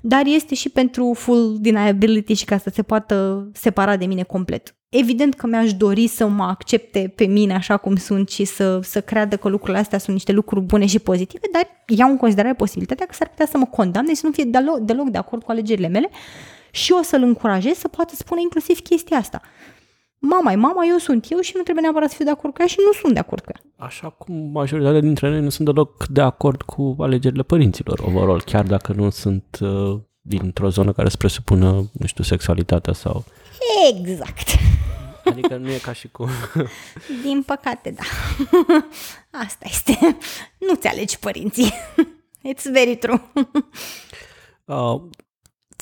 dar este și pentru full deniability și ca să se poată separa de mine complet. Evident că mi-aș dori să mă accepte pe mine așa cum sunt și să, să creadă că lucrurile astea sunt niște lucruri bune și pozitive, dar iau în considerare posibilitatea că s-ar putea să mă condamne și să nu fie deloc, deloc de acord cu alegerile mele și o să-l încurajez să poată spune inclusiv chestia asta mama e mama, eu sunt eu și nu trebuie neapărat să fiu de acord cu ea și nu sunt de acord cu ea. Așa cum majoritatea dintre noi nu sunt deloc de acord cu alegerile părinților overall, chiar dacă nu sunt uh, dintr-o zonă care să presupună, nu știu, sexualitatea sau... Exact. Adică nu e ca și cum... Din păcate, da. Asta este. Nu-ți alegi părinții. It's very true. Uh,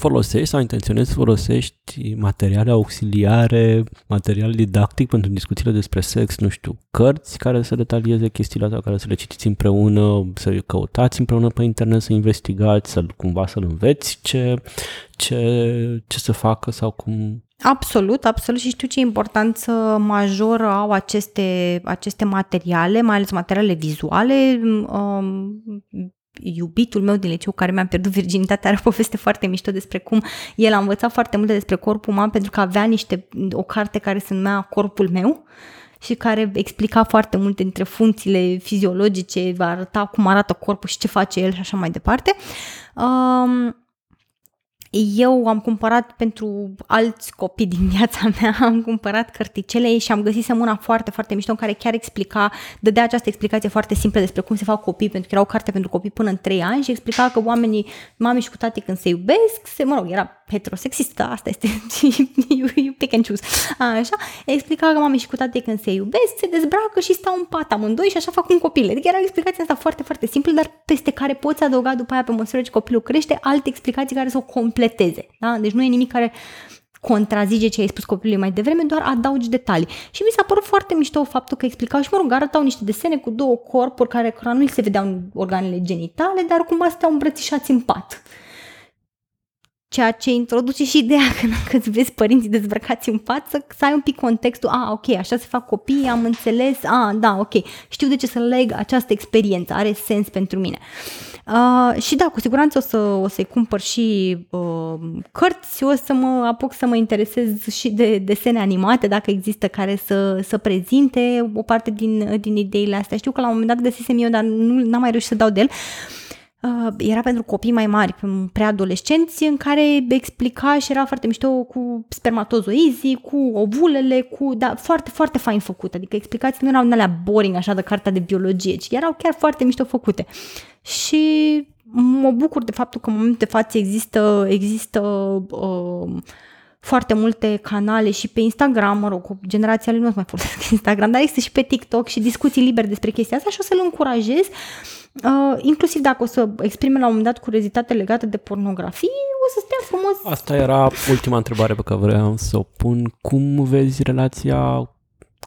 folosești sau intenționezi să folosești materiale auxiliare, material didactic pentru discuțiile despre sex, nu știu, cărți care să detalieze chestiile astea, care să le citiți împreună, să le căutați împreună pe internet, să investigați, să cumva să-l înveți ce, ce, ce să facă sau cum... Absolut, absolut și știu ce importanță majoră au aceste, aceste materiale, mai ales materiale vizuale. Um, iubitul meu din liceu care mi-a pierdut virginitatea are o poveste foarte mișto despre cum el a învățat foarte multe despre corpul uman pentru că avea niște, o carte care se numea Corpul meu și care explica foarte multe dintre funcțiile fiziologice, arăta cum arată corpul și ce face el și așa mai departe. Um, eu am cumpărat pentru alți copii din viața mea, am cumpărat cărticele și am găsit una foarte, foarte mișto în care chiar explica, dădea această explicație foarte simplă despre cum se fac copii, pentru că era o carte pentru copii până în 3 ani și explica că oamenii, mami și cu tati când se iubesc, se, mă rog, era heterosexist, da, asta este, you, you pick and choose, așa, explica că mami și cu tati când se iubesc, se dezbracă și stau în pat amândoi și așa fac un copil. Adică era o explicație asta foarte, foarte simplă, dar peste care poți adăuga după aia pe măsură ce copilul crește alte explicații care să o completeze. Da? Deci nu e nimic care contrazice ce ai spus copilului mai devreme, doar adaugi detalii. Și mi s-a părut foarte mișto faptul că explicau și, mă rog, arătau niște desene cu două corpuri care nu se vedeau organele genitale, dar cumva stau îmbrățișați în pat. Ceea ce introduce și ideea că dacă îți vezi părinții dezbrăcați în față, să ai un pic contextul, a, ok, așa se fac copii, am înțeles, a, da, ok, știu de ce să leg această experiență, are sens pentru mine. Uh, și da, cu siguranță o, să, o să-i cumpăr și uh, cărți, o să mă apuc să mă interesez și de desene animate, dacă există care să, să prezinte o parte din, din ideile astea. Știu că la un moment dat găsisem eu, dar nu am mai reușit să dau de el. Uh, uh, era pentru copii mai mari, preadolescenți, în care explica și era foarte mișto cu spermatozoizii, cu ovulele, cu, da, foarte, foarte fain făcut. Adică explicații nu erau alea boring așa de cartea de biologie, ci erau chiar foarte mișto făcute. Și mă bucur de faptul că în momentul de față există, există uh, foarte multe canale și pe Instagram, mă rog, cu generația lui nu mai folosesc Instagram, dar există și pe TikTok și discuții libere despre chestia asta și o să-l încurajez Uh, inclusiv dacă o să exprime la un moment dat curiozitate legată de pornografie, o să stea frumos. Asta era ultima întrebare pe care vreau să o pun. Cum vezi relația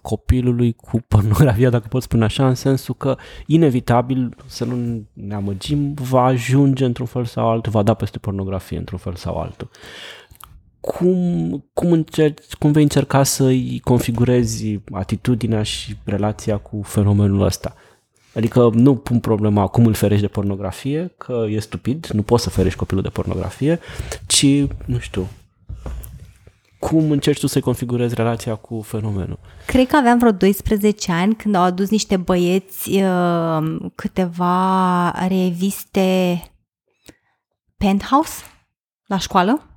copilului cu pornografia, dacă pot spune așa, în sensul că inevitabil, să nu ne amăgim, va ajunge într-un fel sau altul, va da peste pornografie într-un fel sau altul. Cum, cum, încerci, cum vei încerca să-i configurezi atitudinea și relația cu fenomenul ăsta? Adică nu pun problema cum îl ferești de pornografie, că e stupid, nu poți să ferești copilul de pornografie, ci, nu știu, cum încerci tu să-i configurezi relația cu fenomenul? Cred că aveam vreo 12 ani când au adus niște băieți uh, câteva reviste Penthouse la școală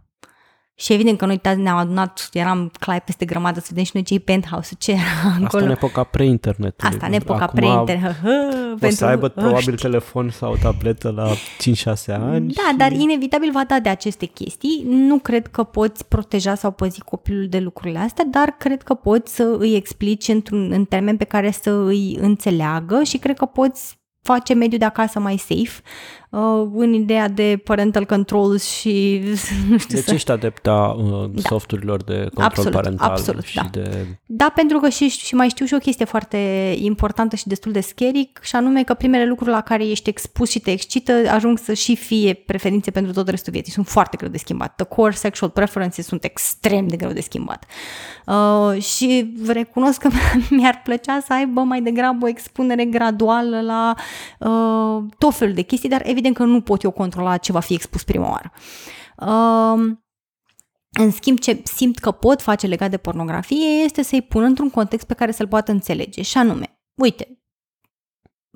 și evident că noi ne-am adunat, eram clai peste grămadă să vedem și noi ce penthouse ce era acolo. Asta în epoca pre-internet. Asta în epoca pre-internet. O pentru să aibă probabil telefon sau tabletă la 5-6 ani. Da, și... dar inevitabil va da de aceste chestii. Nu cred că poți proteja sau păzi copilul de lucrurile astea, dar cred că poți să îi explici într-un, în termen pe care să îi înțeleagă și cred că poți face mediul de acasă mai safe uh, în ideea de parental controls și nu știu Deci să... ești adepta uh, da. softurilor de control absolut, parental absolut, și da. de... Da, pentru că și, și mai știu și o chestie foarte importantă și destul de scary și anume că primele lucruri la care ești expus și te excită ajung să și fie preferințe pentru tot restul vieții. Sunt foarte greu de schimbat. The core sexual preferences sunt extrem de greu de schimbat. Uh, și recunosc că mi-ar plăcea să aibă mai degrabă o expunere graduală la uh, tot felul de chestii, dar evident evident că nu pot eu controla ce va fi expus prima oară. Uh, în schimb, ce simt că pot face legat de pornografie este să-i pun într-un context pe care să-l poată înțelege. Și anume, uite,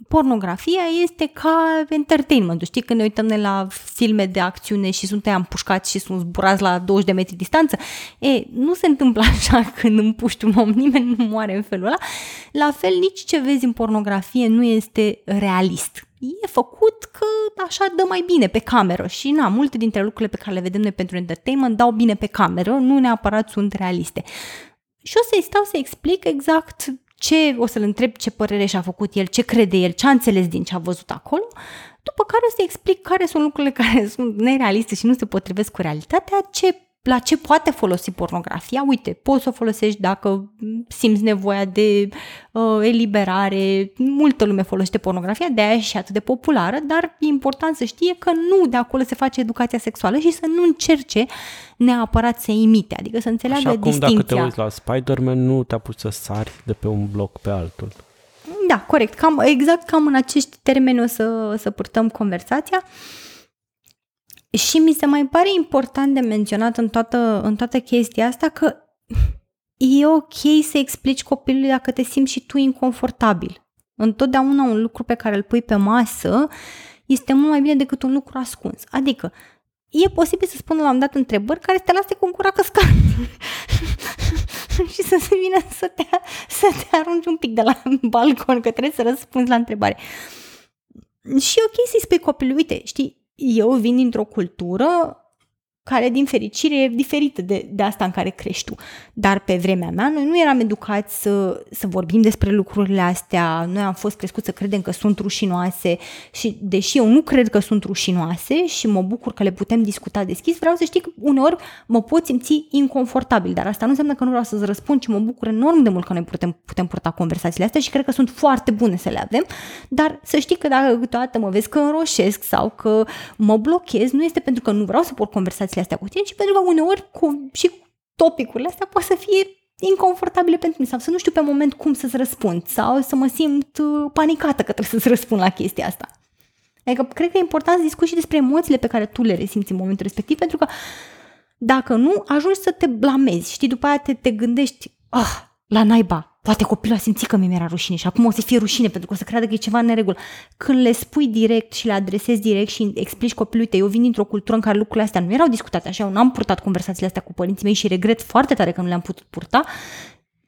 pornografia este ca entertainment. Știi, când ne uităm ne la filme de acțiune și suntem împușcați și sunt zburați la 20 de metri distanță, e, nu se întâmplă așa când împuști un om, nimeni nu moare în felul ăla. La fel, nici ce vezi în pornografie nu este realist e făcut că așa dă mai bine pe cameră și na, multe dintre lucrurile pe care le vedem noi pentru entertainment dau bine pe cameră, nu neapărat sunt realiste. Și o să-i stau să explic exact ce, o să-l întreb ce părere și-a făcut el, ce crede el, ce a înțeles din ce a văzut acolo, după care o să explic care sunt lucrurile care sunt nerealiste și nu se potrivesc cu realitatea, ce la ce poate folosi pornografia. Uite, poți să o folosești dacă simți nevoia de uh, eliberare. Multă lume folosește pornografia, de aia e și atât de populară, dar e important să știe că nu de acolo se face educația sexuală și să nu încerce neapărat să imite, adică să înțeleagă Așa cum distinția. dacă te uiți la Spider-Man, nu te apuci să sari de pe un bloc pe altul. Da, corect. Cam, exact cam în acești termeni o să, să purtăm conversația. Uh, și mi se mai pare important de menționat în toată, în toată chestia asta că e ok să explici copilului dacă te simți și tu inconfortabil. Întotdeauna un lucru pe care îl pui pe masă este mult mai bine decât un lucru ascuns. Adică, e posibil să spună la un dat întrebări care să te lase cu gura căscat și să se vină să te, să te arunci un pic de la balcon, că trebuie să răspunzi la întrebare. Și e ok să-i spui copilului, uite, știi, eu vin dintr-o cultură care, din fericire, e diferită de, de asta în care crești tu. Dar pe vremea mea, noi nu eram educați să, să vorbim despre lucrurile astea, noi am fost crescuți să credem că sunt rușinoase și, deși eu nu cred că sunt rușinoase și mă bucur că le putem discuta deschis, vreau să știi că uneori mă pot simți inconfortabil, dar asta nu înseamnă că nu vreau să-ți răspund, ci mă bucur enorm de mult că noi putem, putem purta conversațiile astea și cred că sunt foarte bune să le avem, dar să știi că dacă câteodată mă vezi că înroșesc sau că mă blochez, nu este pentru că nu vreau să port conversații discuțiile astea cu tine, ci pentru că uneori cu, și topicurile astea poate să fie inconfortabile pentru mine sau să nu știu pe moment cum să-ți răspund sau să mă simt uh, panicată că trebuie să-ți răspund la chestia asta. Adică cred că e important să discuți și despre emoțiile pe care tu le resimți în momentul respectiv, pentru că dacă nu, ajungi să te blamezi, știi, după aia te, te gândești, ah, la naiba, poate copilul a simțit că mi-era rușine și acum o să fie rușine pentru că o să creadă că e ceva în neregulă. Când le spui direct și le adresezi direct și explici copilului tău, eu vin dintr-o cultură în care lucrurile astea nu erau discutate așa, eu n-am purtat conversațiile astea cu părinții mei și regret foarte tare că nu le-am putut purta,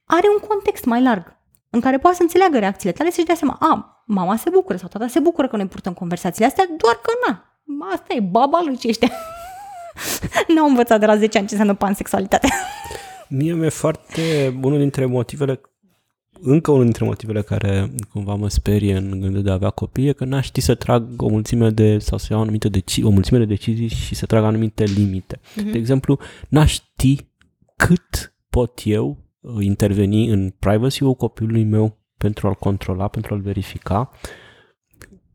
are un context mai larg în care poate să înțeleagă reacțiile tale să-și dea seama, a, mama se bucură sau tata se bucură că noi purtăm conversațiile astea, doar că na, asta e baba lui ce ăștia. N-au învățat de la 10 ani ce înseamnă pansexualitate. Mie mi-e foarte unul dintre motivele încă unul dintre motivele care cumva mă sperie în gândul de a avea copii e că n-aș ști să trag o mulțime de, sau să iau anumite deci, o mulțime de decizii și să trag anumite limite. Mm-hmm. De exemplu, n-aș ști cât pot eu uh, interveni în privacy-ul copilului meu pentru a-l controla, pentru a-l verifica,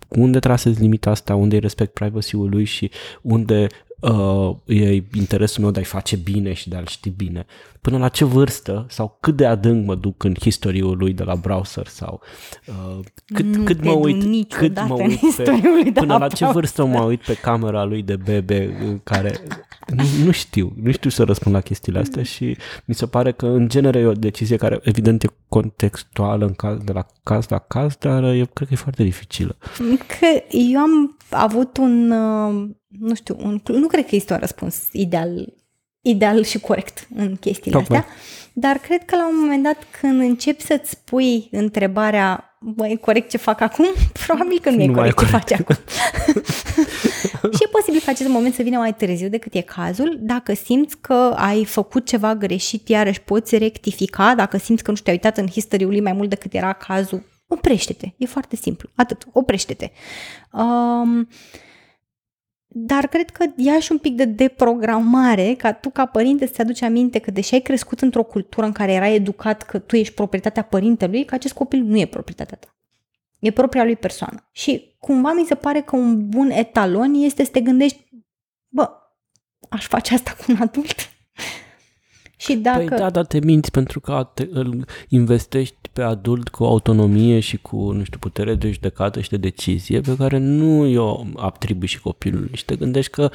unde trasez limita asta, unde îi respect privacy-ul lui și unde uh, e interesul meu de a-i face bine și de a-l ști bine. Până la ce vârstă sau cât de adânc mă duc în istoriul lui de la browser sau uh, cât, nu cât mă uit, cât mă uit pe, până la, la ce vârstă mă uit pe camera lui de bebe care nu, nu știu, nu știu să răspund la chestiile astea și mi se pare că în genere e o decizie care evident e contextuală în caz, de la caz la caz, dar eu cred că e foarte dificilă. Că eu am avut un, uh, nu știu, un, nu cred că este un răspuns ideal, ideal și corect în chestiile Tocmai. astea, dar cred că la un moment dat când începi să-ți pui întrebarea bă, e corect ce fac acum? Probabil că nu, nu e corect, corect ce faci acum. și e posibil ca acest moment să vină mai târziu decât e cazul. Dacă simți că ai făcut ceva greșit, iarăși poți rectifica. Dacă simți că nu știu, te-ai uitat în historiul lui mai mult decât era cazul, oprește-te. E foarte simplu. Atât. Oprește-te. Um, dar cred că ia și un pic de deprogramare ca tu ca părinte să-ți aduci aminte că deși ai crescut într-o cultură în care era educat că tu ești proprietatea părintelui, că acest copil nu e proprietatea ta. E propria lui persoană. Și cumva mi se pare că un bun etalon este să te gândești, bă, aș face asta cu un adult? Și dacă... Păi da, dar te minți pentru că te, îl investești pe adult cu autonomie și cu, nu știu, putere de judecată și de decizie pe care nu i-o atribui și copilului. Și te gândești că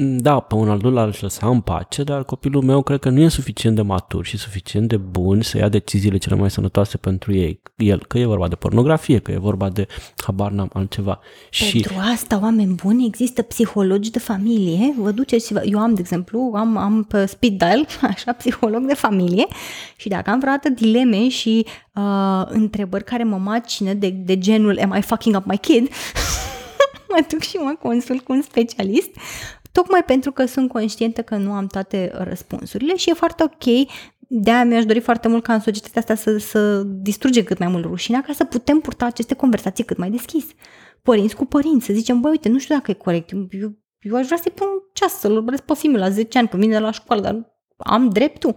da, pe un adult l-aș lăsa în pace, dar copilul meu cred că nu e suficient de matur și suficient de bun să ia deciziile cele mai sănătoase pentru ei. El, că e vorba de pornografie, că e vorba de habar n-am altceva. Pentru și... asta, oameni buni, există psihologi de familie. Vă duceți, eu am, de exemplu, am, am pe speed dial, așa, psiholog de familie și dacă am vreodată dileme și uh, întrebări care mă macină de, de genul am I fucking up my kid? mă duc și mă consult cu un specialist tocmai pentru că sunt conștientă că nu am toate răspunsurile și e foarte ok de-aia mi-aș dori foarte mult ca în societatea asta să, să distruge cât mai mult rușinea ca să putem purta aceste conversații cât mai deschis. Părinți cu părinți, să zicem, băi, uite, nu știu dacă e corect, eu, eu aș vrea să-i pun un ceas, să-l urmăresc pe filmul la 10 ani, când vine de la școală, dar am dreptul.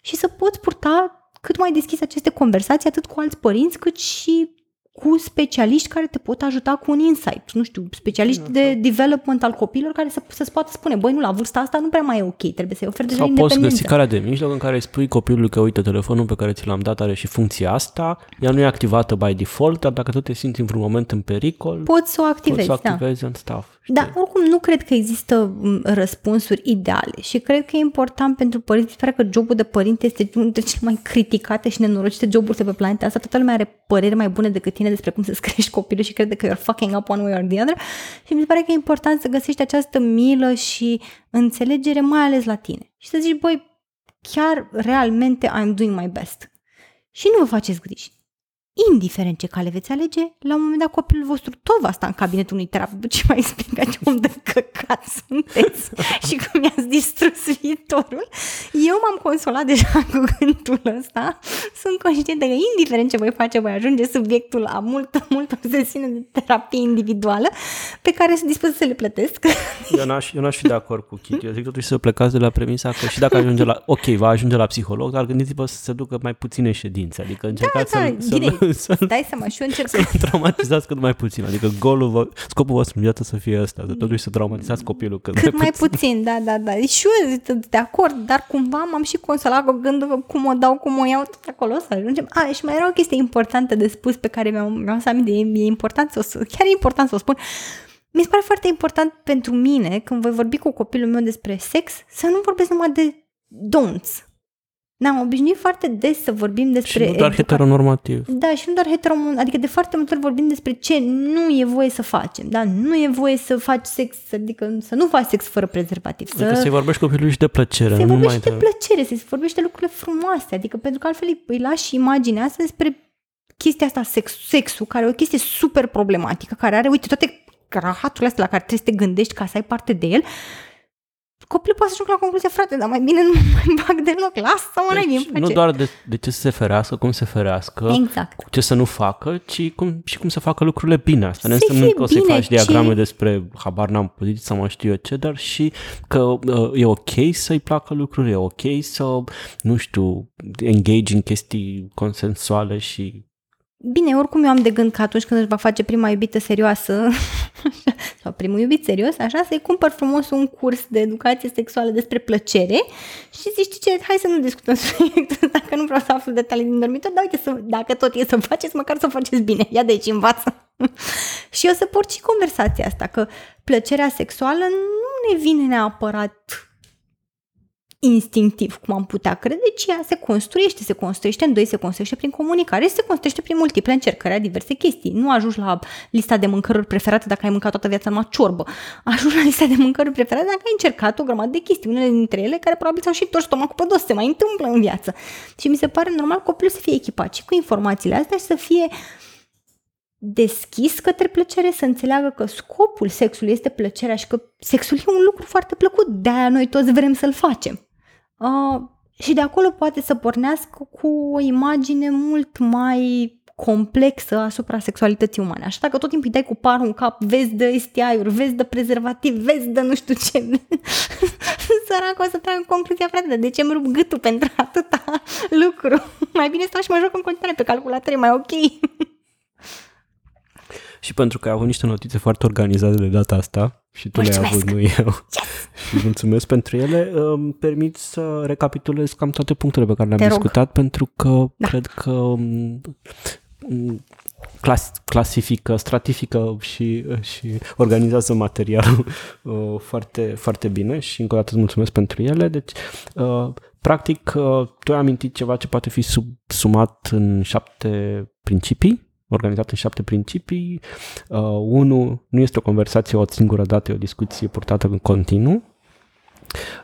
Și să poți purta cât mai deschis aceste conversații, atât cu alți părinți, cât și cu specialiști care te pot ajuta cu un insight, nu știu, specialiști de da. development al copilor care să, să-ți poată spune, băi, nu, la vârsta asta nu prea mai e ok, trebuie să-i oferi deja Sau poți găsi calea de mijloc în care îi spui copilului că, uite, telefonul pe care ți l-am dat are și funcția asta, ea nu e activată by default, dar dacă tu te simți într-un moment în pericol, poți să o activezi, poți să o activezi da. în stuff. Știi? Da, oricum nu cred că există răspunsuri ideale și cred că e important pentru părinți, sper că jobul de părinte este unul dintre cele mai criticate și nenorocite joburi de pe planeta asta, toată lumea are păreri mai bune decât tine despre cum să-ți crești copilul și crede că you're fucking up one way or the other și mi se pare că e important să găsești această milă și înțelegere mai ales la tine și să zici, băi, chiar realmente I'm doing my best. Și nu vă faceți griji indiferent ce cale veți alege, la un moment dat copilul vostru tot va sta în cabinetul unui terapeut și mai explica ce om de căcat sunteți și cum i-ați distrus viitorul. Eu m-am consolat deja cu gândul ăsta. Sunt conștientă că indiferent ce voi face, voi ajunge subiectul la multă, multă sesiune de terapie individuală pe care sunt dispus să le plătesc. Eu n-aș, eu n-aș fi de acord cu Kitty. Eu zic totuși să plecați de la premisa că și dacă ajunge la... Ok, va ajunge la psiholog, dar gândiți-vă să se ducă mai puține ședințe. Adică încercați da, da, să... Bine, să, Stai să mă și eu încerc să nu traumatizați cât mai puțin. Adică golul, vă, scopul vostru în viață să fie ăsta, să totuși să traumatizați copilul cât, cât mai puțin, da, da, da. Și eu sunt de acord, dar cumva m-am și consolat cu gândul că cum o dau, cum o iau tot acolo să ajungem. A, și mai era o chestie importantă de spus pe care mi-am, mi-am să aminte, e, e important să o, să- chiar e important să o spun. Mi se pare foarte important pentru mine, când voi vorbi cu copilul meu despre sex, să nu vorbesc numai de don'ts. N-am obișnuit foarte des să vorbim Și despre... nu doar educa- heteronormativ. Da, și nu doar heteromun, adică de foarte multe ori vorbim despre ce nu e voie să facem, da? Nu e voie să faci sex, adică să nu faci sex fără prezervativ, să... Adică să-i vorbești copilului și de plăcere, Se nu vorbește numai de plăcere, se vorbește de lucrurile frumoase, adică pentru că altfel îi- îi lași imaginea asta despre chestia asta, sex, sexul, care e o chestie super problematică, care are, uite, toate rahaturile astea la care trebuie să te gândești ca să ai parte de el, copilul poate să ajungă la concluzia, frate, dar mai bine nu mai bag deloc, lasă-mă, deci, Deci, nu doar de, de ce să se ferească, cum se ferească, Exact. cu ce să nu facă, ci cum, și cum să facă lucrurile bine. Asta nu Să înseamnă fie că o să-i bine, faci ci- diagrame despre habar n-am poziții sau mai știu eu ce, dar și că uh, e ok să-i placă lucruri, e ok să, nu știu, engage în chestii consensuale și Bine, oricum eu am de gând că atunci când își va face prima iubită serioasă sau primul iubit serios, așa, să-i cumpăr frumos un curs de educație sexuală despre plăcere și zici ce, hai să nu discutăm subiectul ăsta, că nu vreau să aflu detalii din dormitor, dar uite, să, dacă tot e să faceți, măcar să o faceți bine. Ia de aici, învață. și eu să port și conversația asta, că plăcerea sexuală nu ne vine neapărat instinctiv, cum am putea crede, ci ea se construiește, se construiește în doi, se construiește prin comunicare și se construiește prin multiple încercări a diverse chestii. Nu ajungi la lista de mâncăruri preferate dacă ai mâncat toată viața numai ciorbă. Ajungi la lista de mâncăruri preferate dacă ai încercat o grămadă de chestii, unele dintre ele care probabil s-au și întors stomacul pe dos, se mai întâmplă în viață. Și mi se pare normal copilul să fie echipat și cu informațiile astea și să fie deschis către plăcere, să înțeleagă că scopul sexului este plăcerea și că sexul e un lucru foarte plăcut, de-aia noi toți vrem să-l facem. Uh, și de acolo poate să pornească cu o imagine mult mai complexă asupra sexualității umane. Așa că tot timpul îi dai cu parul în cap, vezi de STI-uri, vezi de prezervativ, vezi de nu știu ce. Săracul o să trag concluzia, frate, dar de ce îmi rup gâtul pentru atâta lucru? Mai bine stau și mă joc în continuare pe calculator, e mai ok. Și pentru că ai avut niște notițe foarte organizate de data asta și tu le-ai Mulțumesc! avut, nu eu. și mulțumesc pentru ele. Îmi permit să recapitulez cam toate punctele pe care le-am Te rog. discutat pentru că Da. cred că m, m, clas, clasifică, stratifică și, și organizează materialul uh, foarte, foarte bine și încă o dată îți mulțumesc pentru ele. Deci, uh, practic, uh, tu ai amintit ceva ce poate fi subsumat în șapte principii organizat în șapte principii. Uh, unu, nu este o conversație o singură dată, e o discuție purtată în continuu.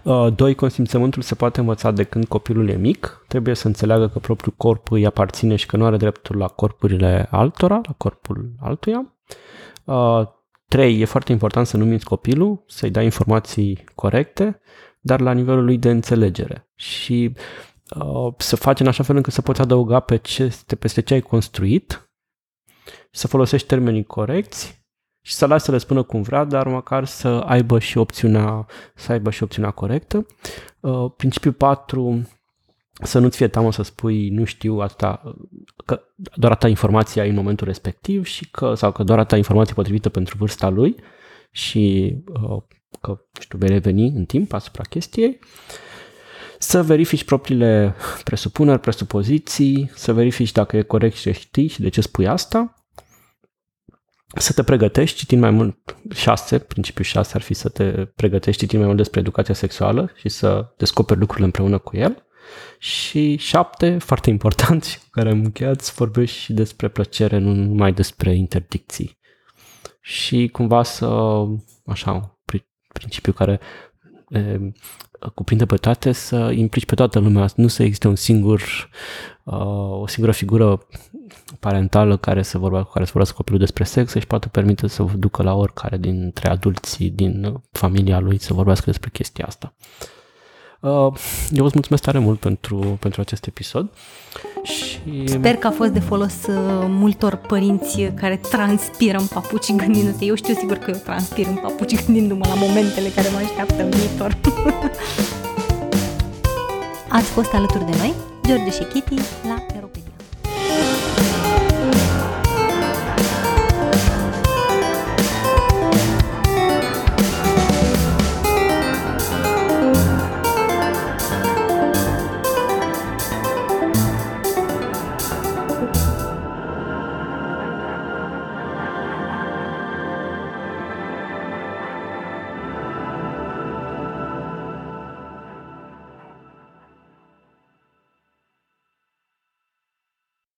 Uh, doi, consimțământul se poate învăța de când copilul e mic. Trebuie să înțeleagă că propriul corp îi aparține și că nu are dreptul la corpurile altora, la corpul altuia. Uh, trei, e foarte important să nu minți copilul, să-i dai informații corecte, dar la nivelul lui de înțelegere. Și uh, să faci în așa fel încât să poți adăuga pe ce, peste ce ai construit, să folosești termenii corecți și să lași să le spună cum vrea, dar măcar să aibă și opțiunea, să aibă și opțiunea corectă. Uh, principiul 4, să nu-ți fie teamă să spui nu știu asta, că doar atâta informație ai în momentul respectiv și că, sau că doar atâta informație potrivită pentru vârsta lui și uh, că, nu știu, vei reveni în timp asupra chestiei. Să verifici propriile presupuneri, presupoziții, să verifici dacă e corect și știi și de ce spui asta să te pregătești citind mai mult, șase, principiul șase ar fi să te pregătești citind mai mult despre educația sexuală și să descoperi lucrurile împreună cu el. Și șapte, foarte important și cu care am încheiat, să vorbești și despre plăcere, nu numai despre interdicții. Și cumva să, așa, un principiu care e, cuprinde pe toate, să implici pe toată lumea, nu să existe un singur, uh, o singură figură parentală care să vorbească, care să vorbească copilul despre sex și poate permite să vă ducă la oricare dintre adulții din familia lui să vorbească despre chestia asta. Uh, eu îți mulțumesc tare mult pentru, pentru acest episod și... Sper că a fost de folos uh, multor părinți care transpiră în papuci gândindu-se. Eu știu sigur că eu transpir în papuci gândindu-mă la momentele care mă așteaptă în viitor. Ați fost alături de noi, George și Kitty, la Europa.